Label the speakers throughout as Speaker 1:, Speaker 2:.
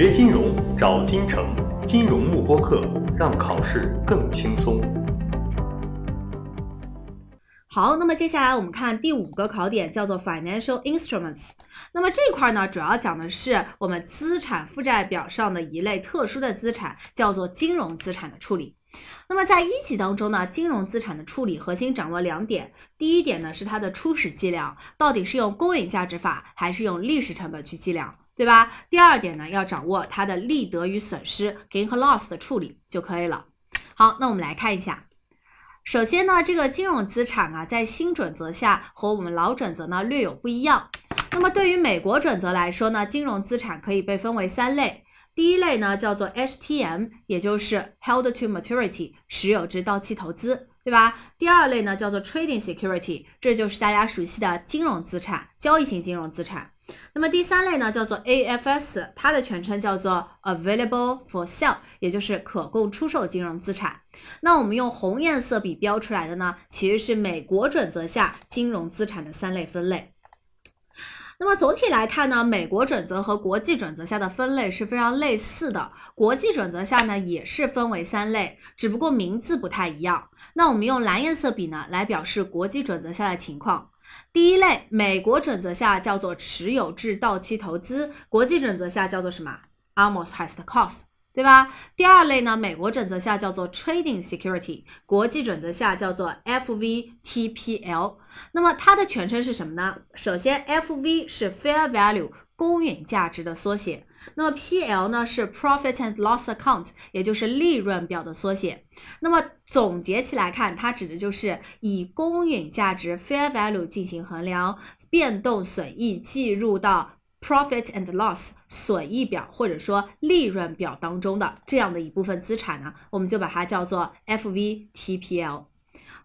Speaker 1: 学金融找金城，金融慕播课，让考试更轻松。
Speaker 2: 好，那么接下来我们看第五个考点，叫做 Financial Instruments。那么这块呢，主要讲的是我们资产负债表上的一类特殊的资产，叫做金融资产的处理。那么在一级当中呢，金融资产的处理核心掌握两点。第一点呢是它的初始计量，到底是用公允价值法还是用历史成本去计量，对吧？第二点呢要掌握它的利得与损失 （gain 和 loss） 的处理就可以了。好，那我们来看一下。首先呢，这个金融资产啊，在新准则下和我们老准则呢略有不一样。那么对于美国准则来说呢，金融资产可以被分为三类。第一类呢叫做 HTM，也就是 Held to Maturity，持有至到期投资，对吧？第二类呢叫做 Trading Security，这就是大家熟悉的金融资产，交易型金融资产。那么第三类呢叫做 AFS，它的全称叫做 Available for Sale，也就是可供出售金融资产。那我们用红颜色笔标出来的呢，其实是美国准则下金融资产的三类分类。那么总体来看呢，美国准则和国际准则下的分类是非常类似的。国际准则下呢也是分为三类，只不过名字不太一样。那我们用蓝颜色笔呢来表示国际准则下的情况。第一类，美国准则下叫做持有至到期投资，国际准则下叫做什么？Amortized cost。对吧？第二类呢，美国准则下叫做 trading security，国际准则下叫做 FVTPL。那么它的全称是什么呢？首先，FV 是 fair value，公允价值的缩写。那么 PL 呢是 profit and loss account，也就是利润表的缩写。那么总结起来看，它指的就是以公允价值 fair value 进行衡量，变动损益计入到。Profit and loss 损益表或者说利润表当中的这样的一部分资产呢，我们就把它叫做 FVTPL。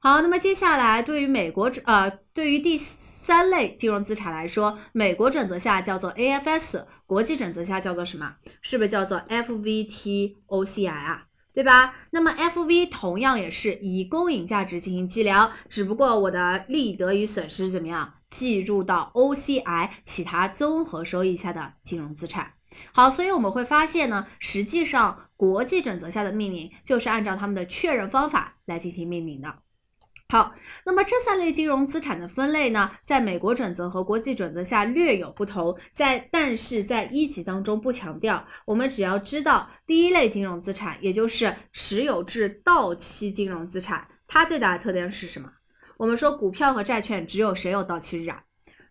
Speaker 2: 好，那么接下来对于美国呃对于第三类金融资产来说，美国准则下叫做 AFS，国际准则下叫做什么？是不是叫做 FVTOCI 啊？对吧？那么 FV 同样也是以公允价值进行计量，只不过我的利得与损失怎么样？计入到 OCI 其他综合收益下的金融资产。好，所以我们会发现呢，实际上国际准则下的命名就是按照他们的确认方法来进行命名的。好，那么这三类金融资产的分类呢，在美国准则和国际准则下略有不同，在但是在一级当中不强调。我们只要知道第一类金融资产，也就是持有至到期金融资产，它最大的特点是什么？我们说股票和债券只有谁有到期日啊？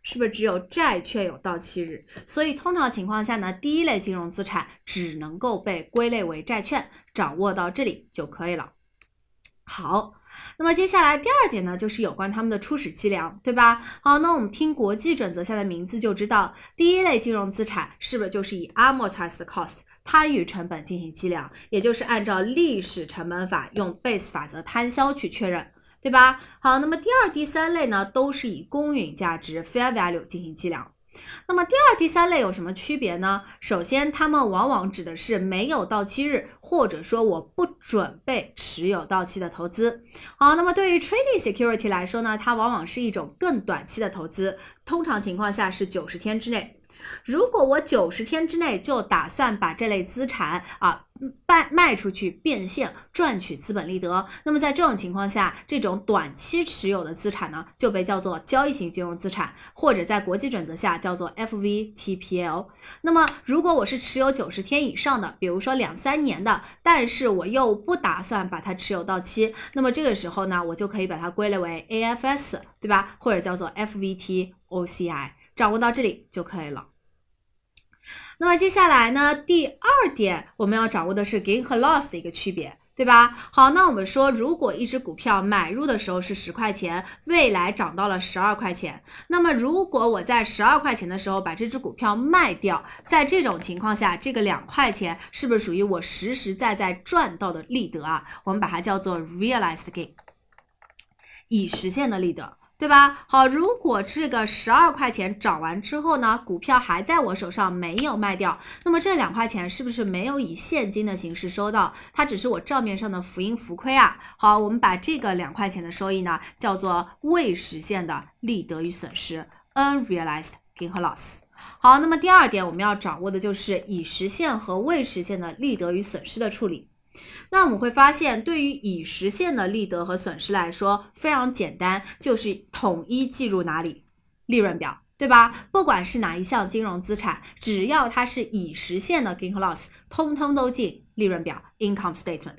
Speaker 2: 是不是只有债券有到期日？所以通常情况下呢，第一类金融资产只能够被归类为债券。掌握到这里就可以了。好，那么接下来第二点呢，就是有关他们的初始计量，对吧？好，那我们听国际准则下的名字就知道，第一类金融资产是不是就是以 amortized cost 摊余成本进行计量，也就是按照历史成本法用 base 法则摊销去确认。对吧？好，那么第二、第三类呢，都是以公允价值 （fair value） 进行计量。那么第二、第三类有什么区别呢？首先，他们往往指的是没有到期日，或者说我不准备持有到期的投资。好，那么对于 trading security 来说呢，它往往是一种更短期的投资，通常情况下是九十天之内。如果我九十天之内就打算把这类资产啊卖卖出去变现赚取资本利得，那么在这种情况下，这种短期持有的资产呢就被叫做交易型金融资产，或者在国际准则下叫做 FVTPL。那么如果我是持有九十天以上的，比如说两三年的，但是我又不打算把它持有到期，那么这个时候呢，我就可以把它归类为 AFS，对吧？或者叫做 FVTOCI。掌握到这里就可以了。那么接下来呢，第二点我们要掌握的是 gain 和 loss 的一个区别，对吧？好，那我们说，如果一只股票买入的时候是十块钱，未来涨到了十二块钱，那么如果我在十二块钱的时候把这只股票卖掉，在这种情况下，这个两块钱是不是属于我实实在在赚到的利得啊？我们把它叫做 realized gain，已实现的利得。对吧？好，如果这个十二块钱涨完之后呢，股票还在我手上没有卖掉，那么这两块钱是不是没有以现金的形式收到？它只是我账面上的浮盈浮亏啊。好，我们把这个两块钱的收益呢，叫做未实现的利得与损失 （unrealized gain 和 loss）。好，那么第二点我们要掌握的就是已实现和未实现的利得与损失的处理。那我们会发现，对于已实现的利得和损失来说，非常简单，就是统一计入哪里？利润表，对吧？不管是哪一项金融资产，只要它是已实现的 gain 和 loss，通通都进利润表 income statement。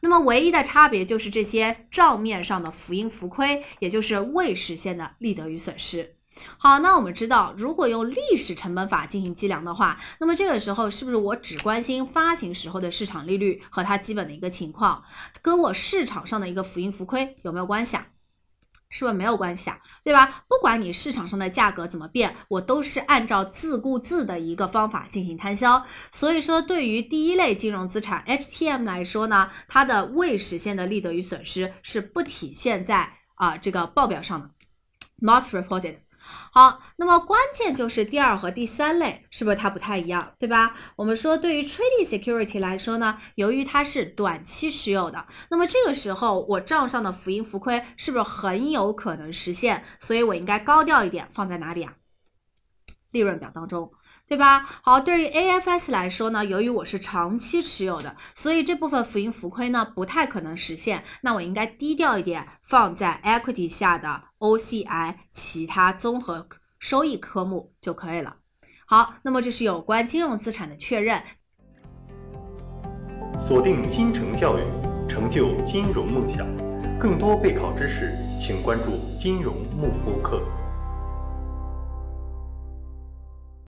Speaker 2: 那么唯一的差别就是这些账面上的浮盈浮亏，也就是未实现的利得与损失。好，那我们知道，如果用历史成本法进行计量的话，那么这个时候是不是我只关心发行时候的市场利率和它基本的一个情况，跟我市场上的一个浮盈浮亏有没有关系啊？是不是没有关系啊？对吧？不管你市场上的价格怎么变，我都是按照自顾自的一个方法进行摊销。所以说，对于第一类金融资产 HTM 来说呢，它的未实现的利得与损失是不体现在啊这个报表上的，not reported。好，那么关键就是第二和第三类是不是它不太一样，对吧？我们说对于 trading security 来说呢，由于它是短期持有的，那么这个时候我账上的浮盈浮亏是不是很有可能实现？所以我应该高调一点放在哪里啊？利润表当中。对吧？好，对于 AFS 来说呢，由于我是长期持有的，所以这部分浮盈浮亏呢不太可能实现。那我应该低调一点，放在 equity 下的 OCI 其他综合收益科目就可以了。好，那么这是有关金融资产的确认。
Speaker 1: 锁定金城教育，成就金融梦想。更多备考知识，请关注金融幕播课。